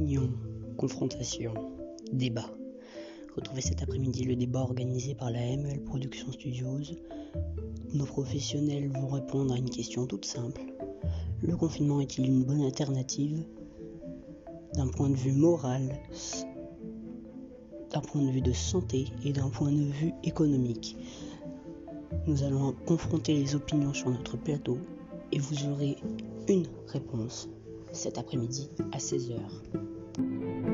Opinion, confrontation, débat. Retrouvez cet après-midi le débat organisé par la ML Production Studios. Nos professionnels vont répondre à une question toute simple. Le confinement est-il une bonne alternative d'un point de vue moral, d'un point de vue de santé et d'un point de vue économique? Nous allons confronter les opinions sur notre plateau et vous aurez une réponse cet après-midi à 16h. Thank you.